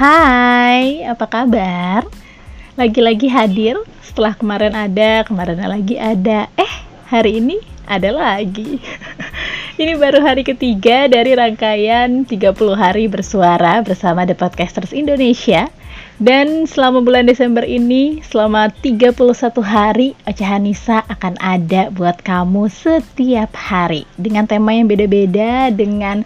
Hai, apa kabar? Lagi-lagi hadir setelah kemarin ada, kemarin lagi ada. Eh, hari ini ada lagi. ini baru hari ketiga dari rangkaian 30 hari bersuara bersama The Podcasters Indonesia. Dan selama bulan Desember ini, selama 31 hari, Ocehan Nisa akan ada buat kamu setiap hari. Dengan tema yang beda-beda, dengan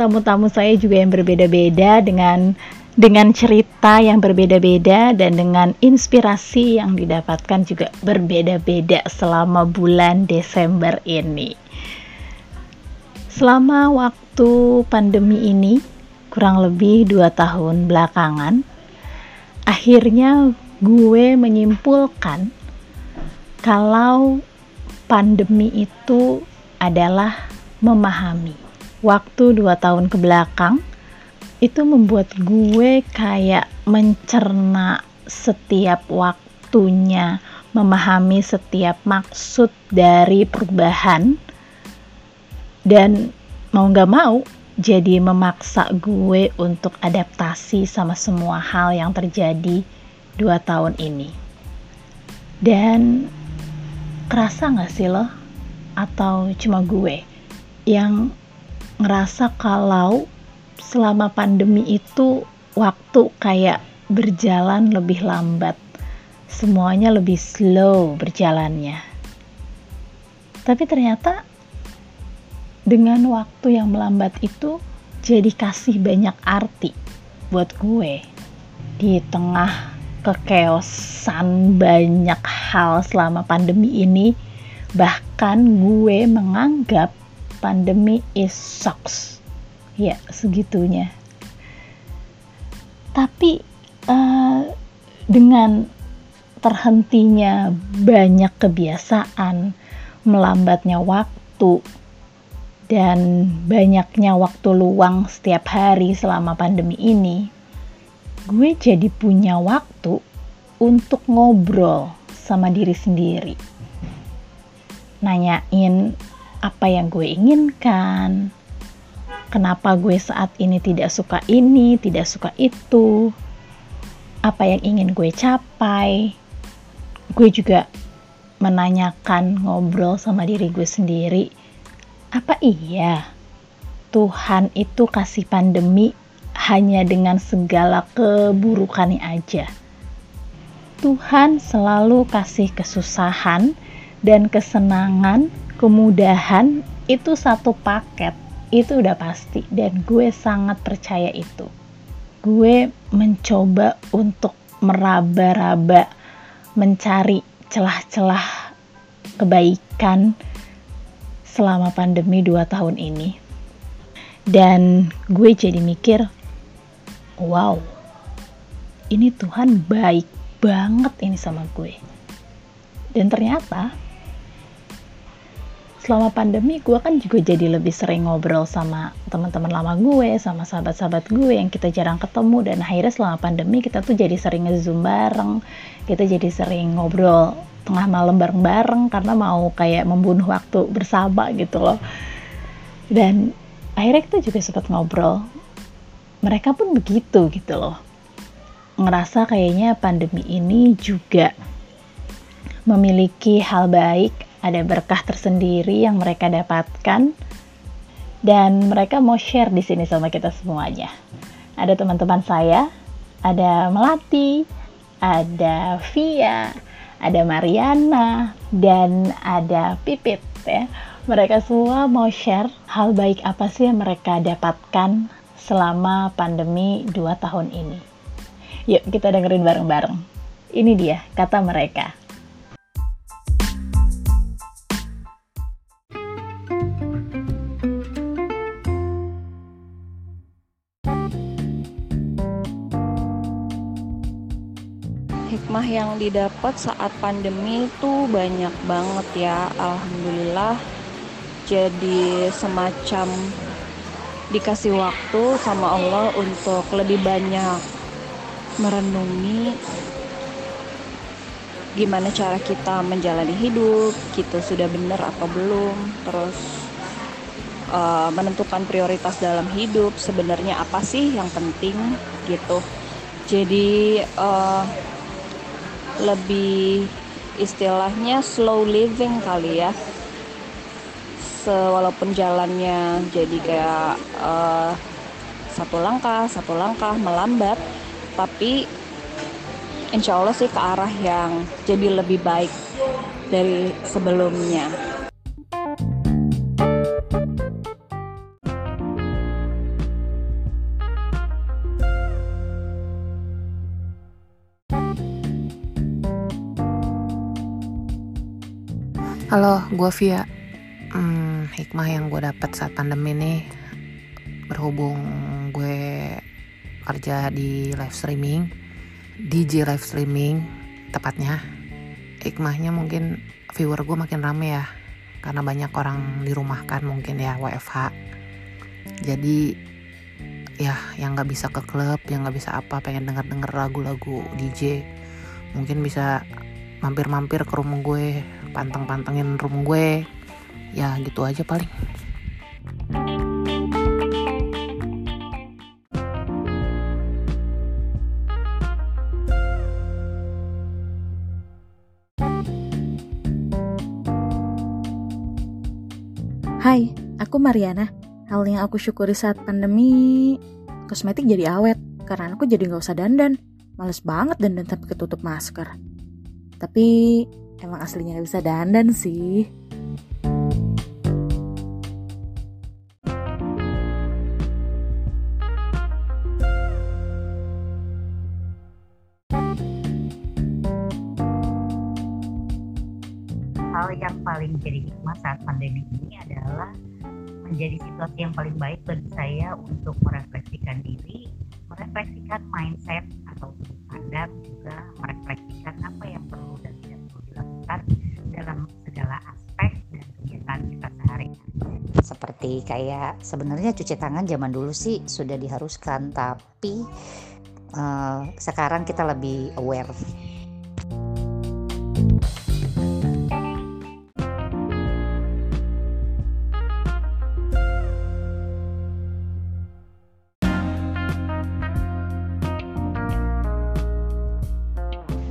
tamu-tamu saya juga yang berbeda-beda, dengan dengan cerita yang berbeda-beda dan dengan inspirasi yang didapatkan juga berbeda-beda selama bulan Desember ini. Selama waktu pandemi ini, kurang lebih dua tahun belakangan, akhirnya gue menyimpulkan kalau pandemi itu adalah memahami. Waktu dua tahun ke belakang, itu membuat gue kayak mencerna setiap waktunya, memahami setiap maksud dari perubahan, dan mau gak mau jadi memaksa gue untuk adaptasi sama semua hal yang terjadi dua tahun ini. Dan kerasa gak sih lo? Atau cuma gue yang ngerasa kalau selama pandemi itu waktu kayak berjalan lebih lambat. Semuanya lebih slow berjalannya. Tapi ternyata dengan waktu yang melambat itu jadi kasih banyak arti buat gue di tengah kekeosan banyak hal selama pandemi ini bahkan gue menganggap pandemi is sucks ya segitunya. Tapi uh, dengan terhentinya banyak kebiasaan melambatnya waktu dan banyaknya waktu luang setiap hari selama pandemi ini gue jadi punya waktu untuk ngobrol sama diri sendiri. Nanyain apa yang gue inginkan kenapa gue saat ini tidak suka ini, tidak suka itu, apa yang ingin gue capai. Gue juga menanyakan ngobrol sama diri gue sendiri, apa iya Tuhan itu kasih pandemi hanya dengan segala keburukannya aja. Tuhan selalu kasih kesusahan dan kesenangan, kemudahan itu satu paket itu udah pasti. Dan gue sangat percaya itu. Gue mencoba untuk meraba-raba mencari celah-celah kebaikan selama pandemi 2 tahun ini. Dan gue jadi mikir wow ini Tuhan baik banget ini sama gue. Dan ternyata selama pandemi gue kan juga jadi lebih sering ngobrol sama teman-teman lama gue, sama sahabat-sahabat gue yang kita jarang ketemu dan akhirnya selama pandemi kita tuh jadi sering ngezoom bareng, kita jadi sering ngobrol tengah malam bareng-bareng karena mau kayak membunuh waktu bersama gitu loh. Dan akhirnya kita juga sempat ngobrol. Mereka pun begitu gitu loh. Ngerasa kayaknya pandemi ini juga memiliki hal baik ada berkah tersendiri yang mereka dapatkan dan mereka mau share di sini sama kita semuanya. Ada teman-teman saya, ada Melati, ada Via, ada Mariana, dan ada Pipit ya. Mereka semua mau share hal baik apa sih yang mereka dapatkan selama pandemi 2 tahun ini. Yuk kita dengerin bareng-bareng. Ini dia kata mereka. Hikmah yang didapat saat pandemi itu banyak banget ya alhamdulillah. Jadi semacam dikasih waktu sama Allah untuk lebih banyak merenungi gimana cara kita menjalani hidup kita sudah benar atau belum terus uh, menentukan prioritas dalam hidup sebenarnya apa sih yang penting gitu. Jadi uh, lebih istilahnya slow living kali ya. Walaupun jalannya jadi kayak uh, satu langkah satu langkah melambat tapi insya Allah sih ke arah yang jadi lebih baik dari sebelumnya Halo, gue Via. Hmm, hikmah yang gue dapat saat pandemi ini berhubung gue kerja di live streaming, DJ live streaming tepatnya. Hikmahnya mungkin viewer gue makin rame ya, karena banyak orang di rumah kan mungkin ya WFH. Jadi ya yang nggak bisa ke klub, yang nggak bisa apa, pengen denger denger lagu-lagu DJ, mungkin bisa mampir-mampir ke rumah gue panteng-pantengin room gue ya gitu aja paling Hai, aku Mariana. Hal yang aku syukuri saat pandemi, kosmetik jadi awet. Karena aku jadi nggak usah dandan. Males banget dandan tapi ketutup masker. Tapi emang aslinya gak bisa dandan sih. Hal yang paling jadi hikmah saat pandemi ini adalah menjadi situasi yang paling baik bagi saya untuk merefleksikan diri, merefleksikan mindset atau anda juga merefleksikan apa yang perlu dan seperti kayak sebenarnya cuci tangan zaman dulu sih sudah diharuskan tapi uh, sekarang kita lebih aware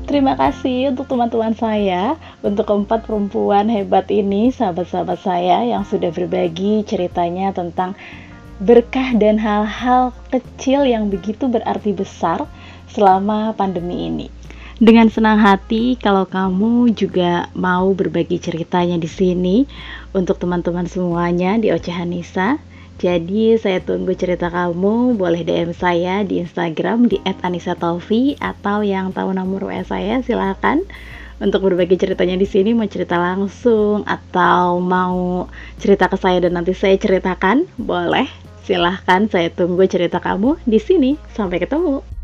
Terima kasih untuk teman-teman saya, untuk keempat perempuan hebat ini, sahabat-sahabat saya yang sudah berbagi ceritanya tentang berkah dan hal-hal kecil yang begitu berarti besar selama pandemi ini. Dengan senang hati kalau kamu juga mau berbagi ceritanya di sini untuk teman-teman semuanya di Ocehan Nisa jadi saya tunggu cerita kamu, boleh DM saya di Instagram di @anisataufi atau yang tahu nomor WA saya silahkan untuk berbagi ceritanya di sini mau cerita langsung atau mau cerita ke saya dan nanti saya ceritakan, boleh. Silahkan saya tunggu cerita kamu di sini. Sampai ketemu.